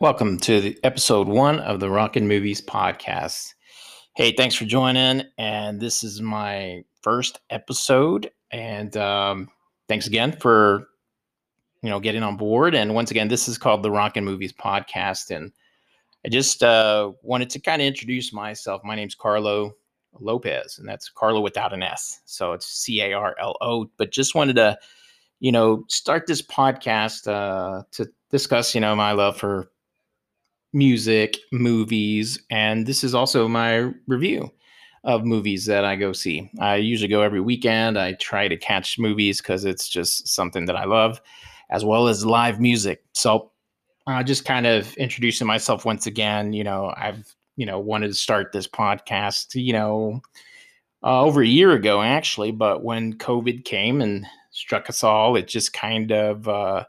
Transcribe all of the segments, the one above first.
Welcome to the episode one of the Rockin' Movies podcast. Hey, thanks for joining. And this is my first episode. And um, thanks again for you know getting on board. And once again, this is called the Rockin' Movies podcast. And I just uh, wanted to kind of introduce myself. My name's Carlo Lopez, and that's Carlo without an S. So it's C A R L O. But just wanted to, you know, start this podcast uh, to discuss, you know, my love for music, movies, and this is also my review of movies that I go see. I usually go every weekend. I try to catch movies because it's just something that I love, as well as live music. So, uh, just kind of introducing myself once again. You know, I've you know wanted to start this podcast. You know, uh, over a year ago actually, but when COVID came and struck us all, it just kind of uh,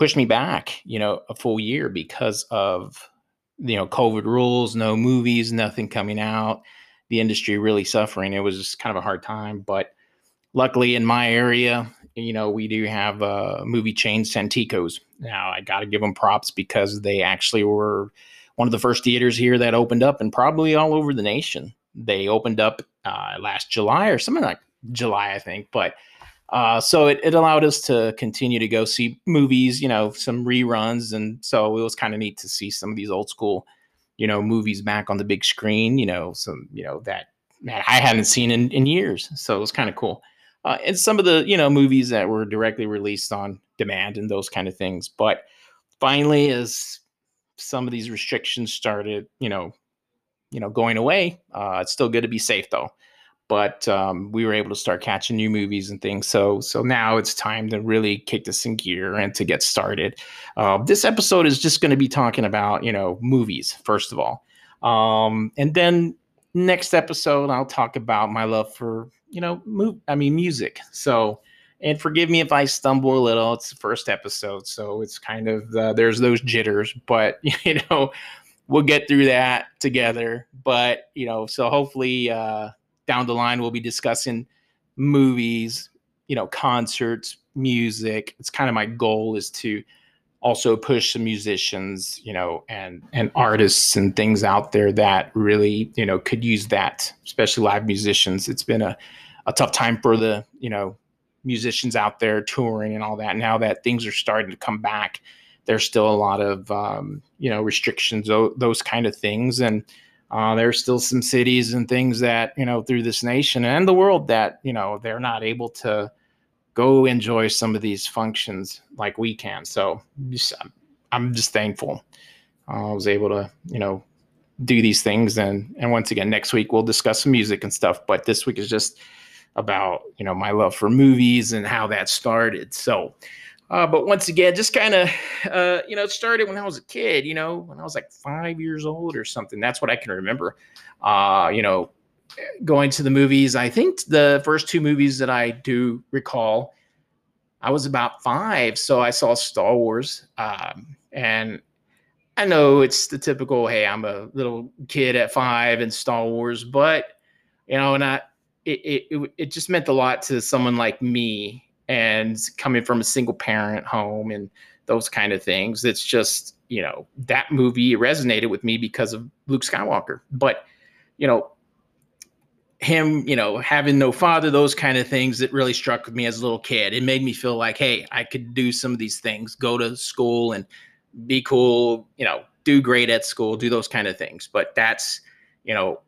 pushed me back, you know, a full year because of you know COVID rules, no movies, nothing coming out, the industry really suffering. It was just kind of a hard time, but luckily in my area, you know, we do have a movie chain Santikos. Now I got to give them props because they actually were one of the first theaters here that opened up, and probably all over the nation. They opened up uh, last July or something like July, I think, but uh, so it, it allowed us to continue to go see movies, you know, some reruns. And so it was kind of neat to see some of these old school, you know, movies back on the big screen, you know, some, you know, that man, I hadn't seen in, in years. So it was kind of cool. Uh, and some of the, you know, movies that were directly released on demand and those kind of things. But finally, as some of these restrictions started, you know, you know, going away, uh, it's still good to be safe though but um, we were able to start catching new movies and things. So so now it's time to really kick this in gear and to get started. Uh, this episode is just going to be talking about you know movies first of all, um, and then next episode I'll talk about my love for you know move I mean music. So. And forgive me if I stumble a little. It's the first episode, so it's kind of there's those jitters, but you know we'll get through that together. But you know, so hopefully uh, down the line we'll be discussing movies, you know, concerts, music. It's kind of my goal is to also push some musicians, you know, and and artists and things out there that really, you know, could use that, especially live musicians. It's been a a tough time for the, you know, musicians out there touring and all that. Now that things are starting to come back, there's still a lot of um, you know restrictions, those kind of things, and uh, there's still some cities and things that you know through this nation and the world that you know they're not able to go enjoy some of these functions like we can. So I'm just thankful uh, I was able to you know do these things and and once again next week we'll discuss some music and stuff. But this week is just about you know my love for movies and how that started. So uh, but once again, just kind of, uh, you know, it started when I was a kid, you know, when I was like five years old or something. That's what I can remember. Uh, you know, going to the movies. I think the first two movies that I do recall, I was about five. So I saw Star Wars. Um, and I know it's the typical, hey, I'm a little kid at five and Star Wars, but, you know, and I, it, it, it just meant a lot to someone like me and coming from a single parent home and those kind of things. It's just, you know, that movie resonated with me because of Luke Skywalker. But, you know, him, you know, having no father, those kind of things that really struck with me as a little kid. It made me feel like, hey, I could do some of these things, go to school and be cool, you know, do great at school, do those kind of things. But that's, you know,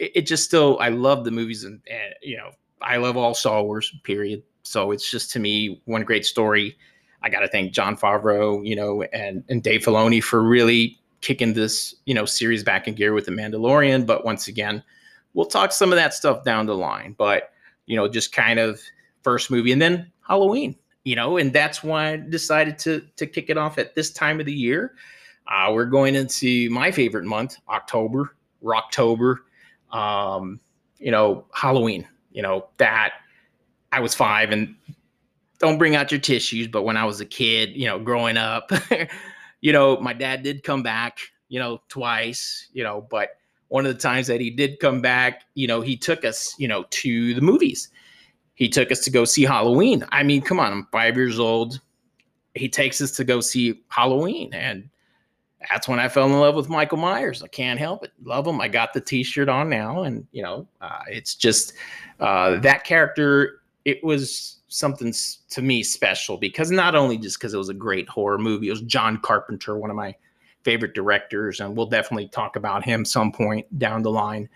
it, it just still, I love the movies and, and, you know, I love all Star Wars, period. So it's just to me one great story. I got to thank Jon Favreau, you know, and and Dave Filoni for really kicking this, you know, series back in gear with the Mandalorian. But once again, we'll talk some of that stuff down the line. But you know, just kind of first movie, and then Halloween, you know, and that's why I decided to to kick it off at this time of the year. Uh, we're going into my favorite month, October, Rocktober. Um, you know, Halloween. You know that I was five and don't bring out your tissues. But when I was a kid, you know, growing up, you know, my dad did come back, you know, twice, you know, but one of the times that he did come back, you know, he took us, you know, to the movies. He took us to go see Halloween. I mean, come on, I'm five years old. He takes us to go see Halloween. And that's when I fell in love with Michael Myers. I can't help it. Love him. I got the T-shirt on now, and you know, uh, it's just uh, that character. It was something to me special because not only just because it was a great horror movie. It was John Carpenter, one of my favorite directors, and we'll definitely talk about him some point down the line.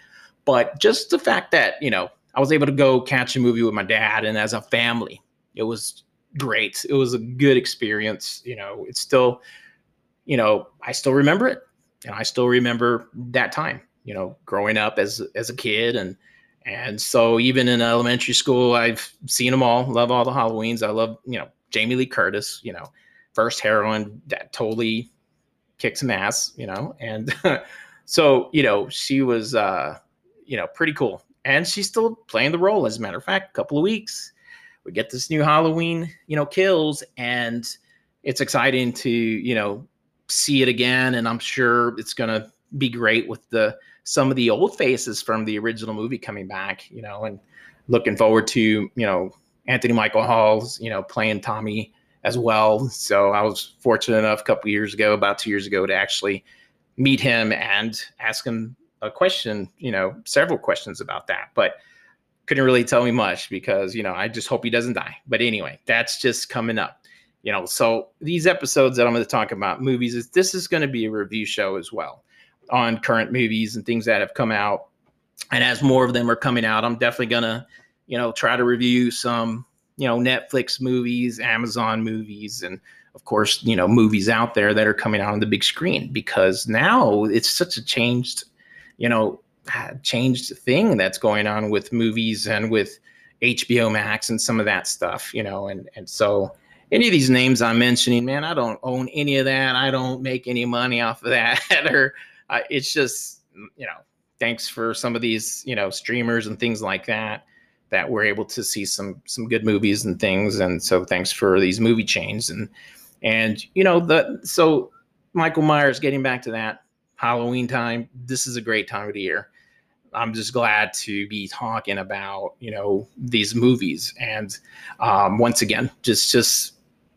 But just the fact that you know I was able to go catch a movie with my dad, and as a family, it was great. It was a good experience. You know, it's still you know, I still remember it. And I still remember that time, you know, growing up as as a kid and and so even in elementary school, I've seen them all. Love all the Halloweens. I love, you know, Jamie Lee Curtis, you know, first heroine that totally kicks some ass, you know. And so, you know, she was uh, you know, pretty cool. And she's still playing the role, as a matter of fact, a couple of weeks. We get this new Halloween, you know, kills, and it's exciting to, you know, see it again, and I'm sure it's gonna be great with the some of the old faces from the original movie coming back. You know, and looking forward to you know Anthony Michael Hall's you know playing Tommy as well. So I was fortunate enough a couple years ago, about two years ago, to actually meet him and ask him a question. You know, several questions about that, but couldn't really tell me much because you know I just hope he doesn't die. But anyway, that's just coming up you know so these episodes that i'm going to talk about movies is this is going to be a review show as well on current movies and things that have come out and as more of them are coming out i'm definitely to you know try to review some you know netflix movies amazon movies and of course you know movies out there that are coming out on the big screen because now it's such a changed you know changed thing that's going on with movies and with hbo max and some of that stuff you know and and so any of these names I'm mentioning, man, I don't own any of that. I don't make any money off of that. or uh, it's just, you know, thanks for some of these, you know, streamers and things like that that we're able to see some some good movies and things. And so thanks for these movie chains and and you know the so Michael Myers getting back to that Halloween time. This is a great time of the year. I'm just glad to be talking about you know these movies and um, once again just just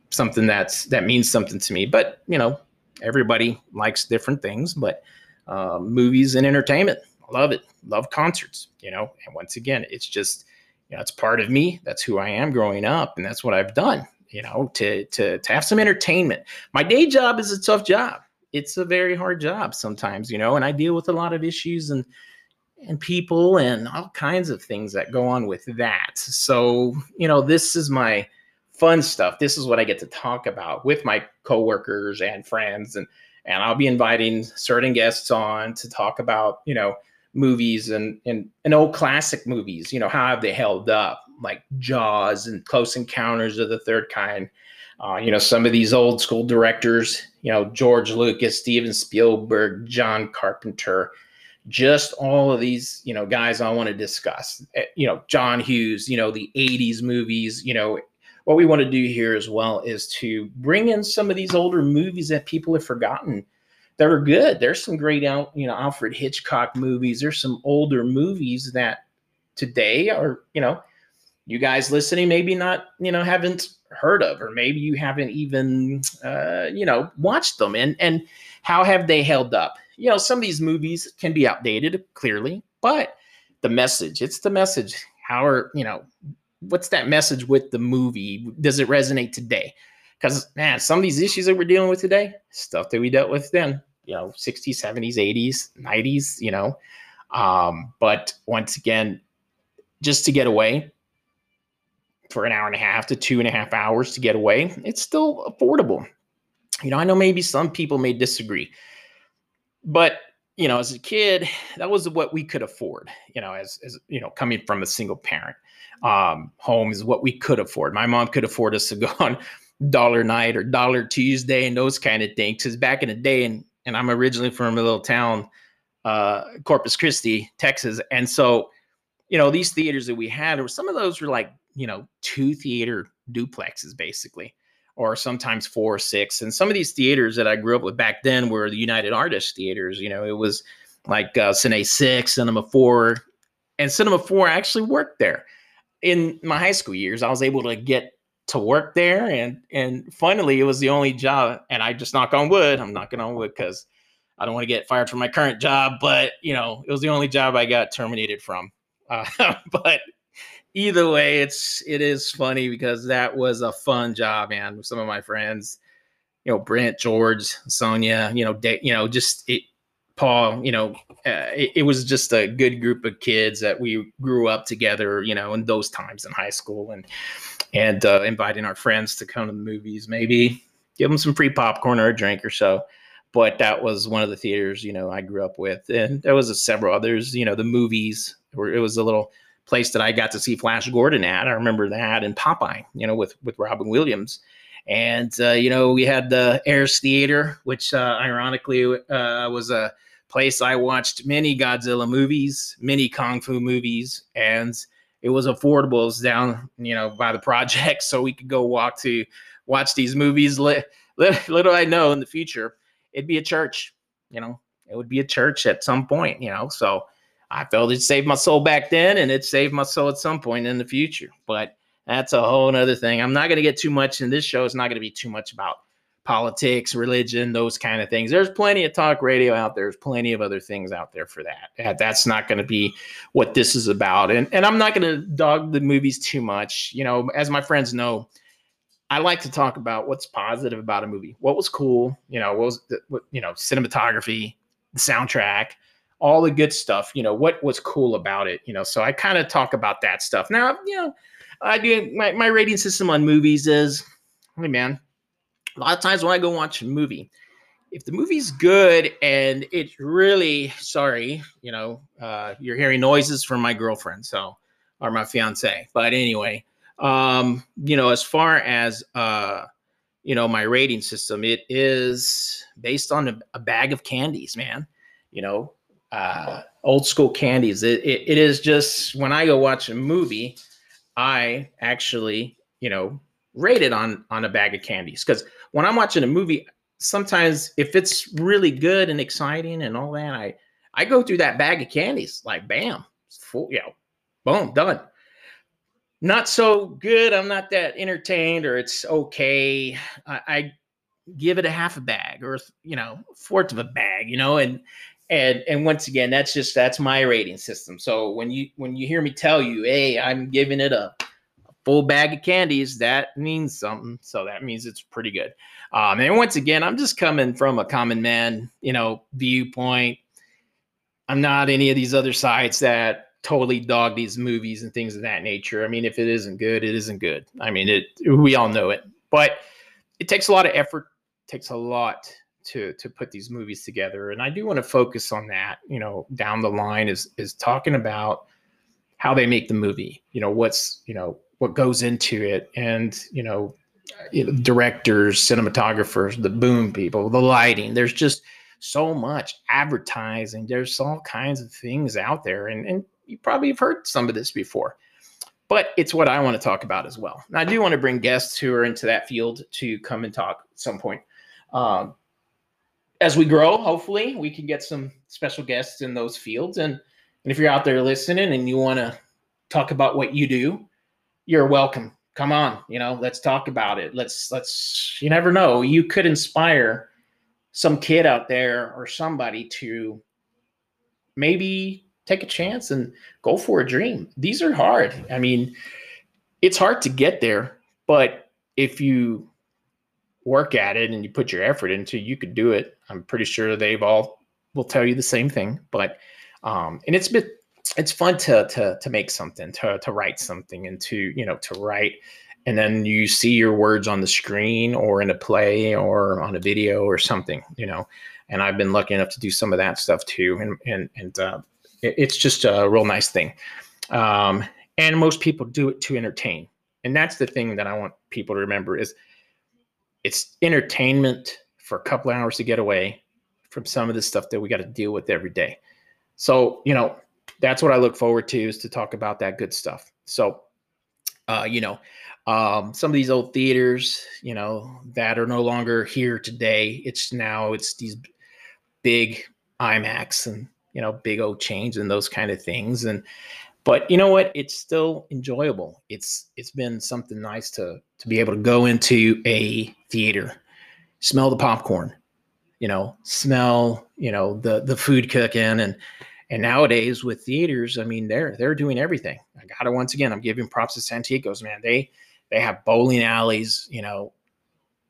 something that's that means something to me. But you know, everybody likes different things. But uh, movies and entertainment, I love it. Love concerts. You know, and once again, it's just you know, it's part of me. That's who I am growing up, and that's what I've done. You know, to to to have some entertainment. My day job is a tough job. It's a very hard job sometimes, you know, and I deal with a lot of issues and and people and all kinds of things that go on with that. So, you know, this is my fun stuff. This is what I get to talk about with my coworkers and friends, and and I'll be inviting certain guests on to talk about you know movies and and, and old classic movies. You know how have they held up, like Jaws and Close Encounters of the Third Kind. Uh, you know some of these old school directors. You know George Lucas, Steven Spielberg, John Carpenter just all of these you know guys i want to discuss eh, you know john hughes you know the 80s movies you know what we want to do here as well is to bring in some of these older movies that people have forgotten that are good. There's some great, out, you know, Alfred Hitchcock movies. There's some older movies that today are, you know, you guys listening maybe not, you know, haven't heard of, or maybe you haven't even, uh, you know, watched them. And and how have they held up? You know, some of these movies can be outdated, clearly, but the message, it's the message. How are you know what's that message with the movie? Does it resonate today? Because man, some of these issues that we're dealing with today, stuff that we dealt with then, you know, 60s, 70s, 80s, 90s, you know. Um, but once again, just to get away for an hour and a half to two and a half hours to get away, it's still affordable. You know, I know maybe some people may disagree, but you know, as a kid, that was what we could afford, you know, as, as you know, coming from a single parent um, home is what we could afford. My mom could afford us to go on dollar night or dollar Tuesday and those kind of things. Because back in the day, and, and I'm originally from a little town, uh, Corpus Christi, Texas. And so, you know, these theaters that we had, or some of those were like, you know, two theater duplexes basically, or sometimes four or six. And some of these theaters that I grew up with back then were the United Artists theaters. You know, it was like uh, Cine 6, Cinema 4, and Cinema 4 actually worked there in my high school years, I was able to get to work there and and finally it was the only job and i just knock on wood i'm knocking on wood because i don't want to get fired from my current job but you know it was the only job i got terminated from uh, but either way it's it is funny because that was a fun job man with some of my friends you know brent george sonia you know de- you know just it Paul, you know, uh, it, it, was just a good group of kids that we grew up together, you know, in those times in high school, and and uh, inviting our friends to come to the movies, maybe give them some free popcorn or a drink or so. But that was one of the theaters, you know, I grew up with, and there was a, several others. You know, the movies where it was a little place that I got to see Flash Gordon at. I remember that and Popeye, you know, with with Robin Williams. And uh, you know, we had the Ayers Theater, which uh, ironically uh, was a place I watched many Godzilla movies, many kung fu movies, and it was affordable. It was down, you know, by the project, so we could go walk to watch these movies. Little I know in the future, it'd be a church. You know, it would be a church at some point. You know, so I felt it saved my soul back then, and it saved my soul at some point in the future. But that's a whole other thing. I'm not going to get too much in this show. It's not going to be too much about politics, religion, those kind of things. There's plenty of talk radio out there. There's plenty of other things out there for that. Uh, that's not going to be what this is about. And and I'm not going to dog the movies too much. You know, as my friends know, I like to talk about what's positive about a movie. What was cool? You know, what was the, what, you know, cinematography, the soundtrack, all the good stuff. You know, what was cool about it? You know, so I kind of talk about that stuff. Now, you know, I do my my rating system on movies is, hey man, a lot of times when I go watch a movie, if the movie's good and it's really sorry, you know, uh, you're hearing noises from my girlfriend, so or my fiance. But anyway, um, you know, as far as uh, you know, my rating system, it is based on a, a bag of candies, man. You know, uh, old school candies. It, it, it is just when I go watch a movie, I actually, you know, rate it on on a bag of candies because when I'm watching a movie, sometimes if it's really good and exciting and all that, I I go through that bag of candies like bam, full, you know, boom, done. Not so good. I'm not that entertained, or it's okay. I, I give it a half a bag, or you know, fourth of a bag, you know, and and and once again, that's just that's my rating system. So when you when you hear me tell you, hey, I'm giving it a full bag of candies, that means something. So that means it's pretty good. Um, and once again, I'm just coming from a common man, you know, viewpoint. I'm not any of these other sites that totally dog these movies and things of that nature. I mean, if it isn't good, it isn't good. I mean, it we all know it. But it takes a lot of effort, takes a lot to to put these movies together. And I do want to focus on that, you know, down the line is is talking about how they make the movie. You know, what's, you know, what goes into it and you know, directors cinematographers the boom people the lighting there's just so much advertising there's all kinds of things out there and, and you probably have heard some of this before but it's what i want to talk about as well and i do want to bring guests who are into that field to come and talk at some point um, as we grow hopefully we can get some special guests in those fields and and if you're out there listening and you want to talk about what you do you're welcome. Come on, you know, let's talk about it. Let's let's you never know. You could inspire some kid out there or somebody to maybe take a chance and go for a dream. These are hard. I mean, it's hard to get there, but if you work at it and you put your effort into, you could do it. I'm pretty sure they've all will tell you the same thing. But um, and it's it's fun to to to make something, to to write something, and to you know to write, and then you see your words on the screen or in a play or on a video or something, you know. And I've been lucky enough to do some of that stuff too, and and and uh, it, it's just a real nice thing. Um, and most people do it to entertain, and that's the thing that I want people to remember is it's entertainment for a couple hours to get away from some of the stuff that we got to deal with every day. So, you know, that's what I look forward to is to talk about that good stuff. So, uh, you know, um, some of these old theaters, you know, that are no longer here today. It's now it's these big IMAX and you know big old chains and those kind of things. And But you know what? It's still enjoyable. It's it's been something nice to to be able to go into a theater, smell the popcorn, you know, smell, you know, the the food cooking and and nowadays with theaters, I mean, they're they're doing everything. I got to once again, I'm giving props to Santikos, man. They they have bowling alleys, you know,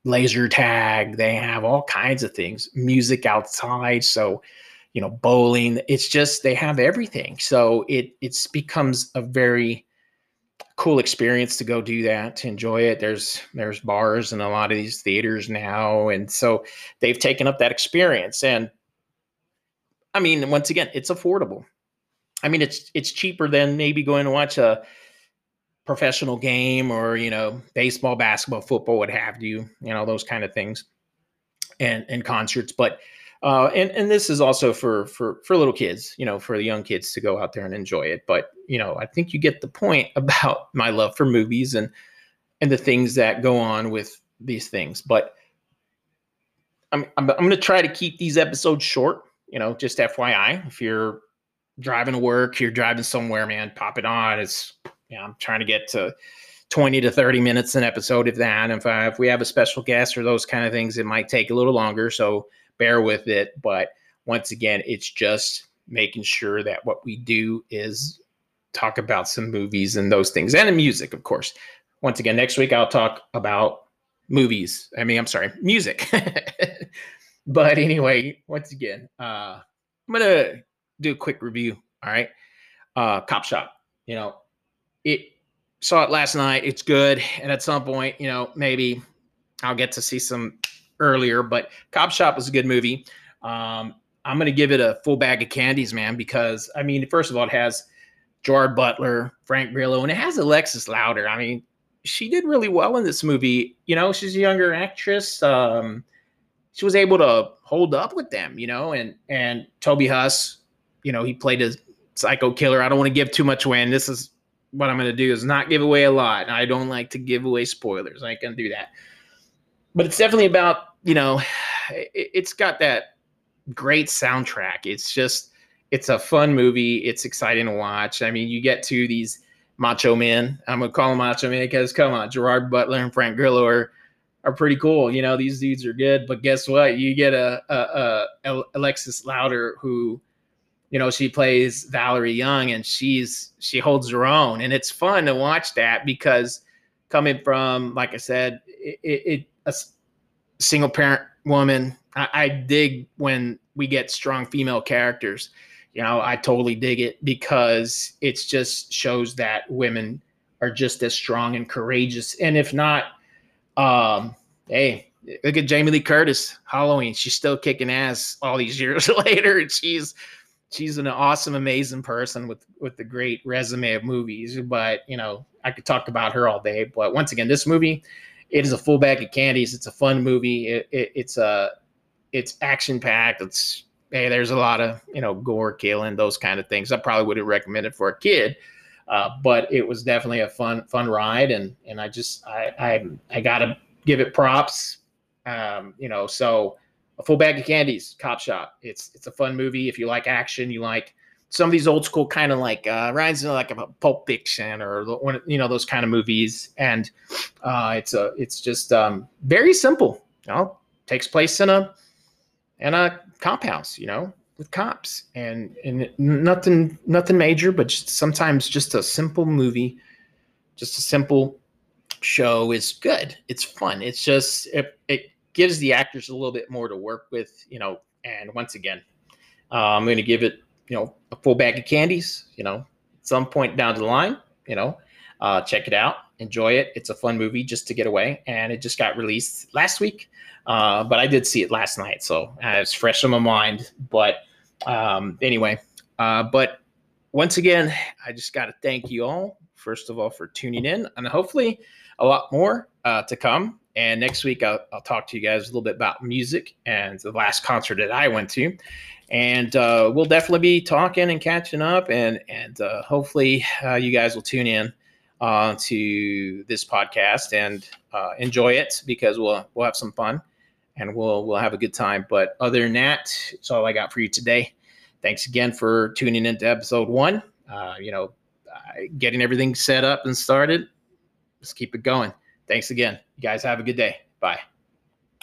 laser tag. They have all kinds of things, music outside. So, you know, bowling. It's just they have everything. So it it's becomes a very cool experience to go do that to enjoy it. There's there's bars in a lot of these theaters now and so they've taken up that experience. And i mean once again it's affordable. I mean it's it's cheaper than maybe going to watch a professional game or you know baseball basketball football what have you you know those kind of things and and concerts. But uh, and and this is also for for for little kids, you know, for the young kids to go out there and enjoy it. But you know, I think you get the point about my love for movies and and the things that go on with these things. But I'm I'm, I'm going to try to keep these episodes short. You know, just FYI, if you're driving to work, you're driving somewhere, man, pop it on. It's yeah, I'm trying to get to 20 to 30 minutes an episode, if that. If I, if we have a special guest or those kind of things, it might take a little longer. So bear with it. But once again, it's just making sure that what we do is talk about some movies and those things and music, of course. Once again, next week I'll talk about movies. I mean, I'm sorry, music. but anyway, once again, uh, I'm gonna do a quick review. All right, uh, Cop Shop. You know, it saw it last night. It's good, and at some point, you know, maybe I'll get to see some earlier, but Cop Shop was a good movie. Um, I'm going to give it a full bag of candies, man, because I mean, first of all, it has Gerard Butler, Frank Grillo, and it has Alexis Louder. I mean, she did really well in this movie. You know, she's a younger actress. Um, she was able to hold up with them, you know, and and Toby Huss, you know, he played a psycho killer. I don't want to give too much away, and this is what I'm going to do is not give away a lot. I don't like to give away spoilers. I can do that but it's definitely about you know it, it's got that great soundtrack. It's just it's a fun movie. It's exciting to watch. I mean you get to these macho men. I'm gonna call them macho men because come on gerard butler and frank grillo are are pretty cool. You know these dudes are good but guess what? You get a, a, a alexis louder who you know she plays valerie young and she's she holds her own. And it's fun to watch that because coming from like i said it, it a single parent woman. I, I dig when we get strong female characters. You know, I totally dig it because it just shows that women are just as strong and courageous. And if not, um, hey, look at Jamie Lee Curtis, Halloween. She's still kicking ass all these years later. She's she's an awesome, amazing person with with the great resume of movies. But you know, I could talk about her all day. But once again, this movie it is a full bag of candies. It's a fun movie. It, it, it's a it's action packed. It's hey, there's a lot of you know gore, killing, those kind of things. I probably wouldn't recommend it for a kid, uh, but it was definitely a fun fun ride, and and I just I I, I gotta give it props. Um, you know, so a full bag of candies, Cop Shop. It's it's a fun movie if you like action, you like some of these old school kind of like uh, Ryan's like a Pulp Fiction or one, you know those kind of movies, and uh, it's a it's just um, very simple. You know, takes place in a in a cop house, you know, with cops, and and nothing nothing major, but just sometimes just a simple movie, just a simple show is good. It's fun. It's just it, it gives the actors a little bit more to work with, you know. And once again, uh, I'm going to give it you know, a full bag of candies, you know, some point down the line, you know, uh, check it out, enjoy it. It's a fun movie just to get away, and it just got released last week. Uh, but I did see it last night, so it's fresh in my mind. But um, anyway, uh, but once again, I just got to thank you all first of all for tuning in, and hopefully a lot more uh, to come. And next week, I'll, I'll, talk to you guys a little bit about music and the last concert that I went to and uh, we'll definitely be talking and catching up, and and uh, hopefully uh, you guys will tune in uh, to this podcast and uh, enjoy it because we'll we'll have some fun and we'll we'll have a good time. But other than that, it's all I got for you today. Thanks again for tuning into episode one. Uh, you know, getting everything set up and started. Let's keep it going. Thanks again. You guys have a good day. Bye.